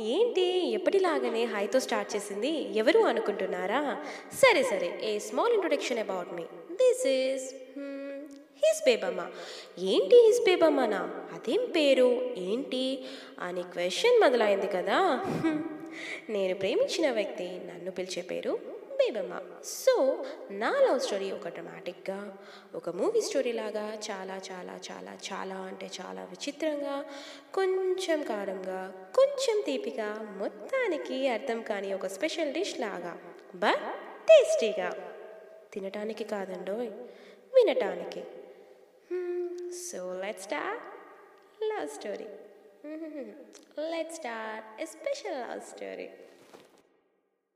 ఏంటి ఎప్పటిలాగానే హాయ్తో స్టార్ట్ చేసింది? ఎవరు అనుకుంటున్నారా? సరే సరే a small introduction about me. This is his Bebamma. ఏంటి హిస్ బేబమ్మనా? అదేం పేరు? ఏంటి? అని క్వశ్చన్ మొదలైంది కదా. నేను ప్రేమించిన వ్యక్తి నన్ను పిలిచే పేరు బేబమ్మ సో నా లవ్ స్టోరీ ఒక డ్రమాటిక్గా ఒక మూవీ స్టోరీ లాగా చాలా చాలా చాలా చాలా అంటే చాలా విచిత్రంగా కొంచెం కారంగా కొంచెం తీపిగా మొత్తానికి అర్థం కాని ఒక స్పెషల్ డిష్ లాగా బట్ టేస్టీగా. తినటానికి కాదండోయ్ వినటానికి. So let start. Love story. Let start. A special love story.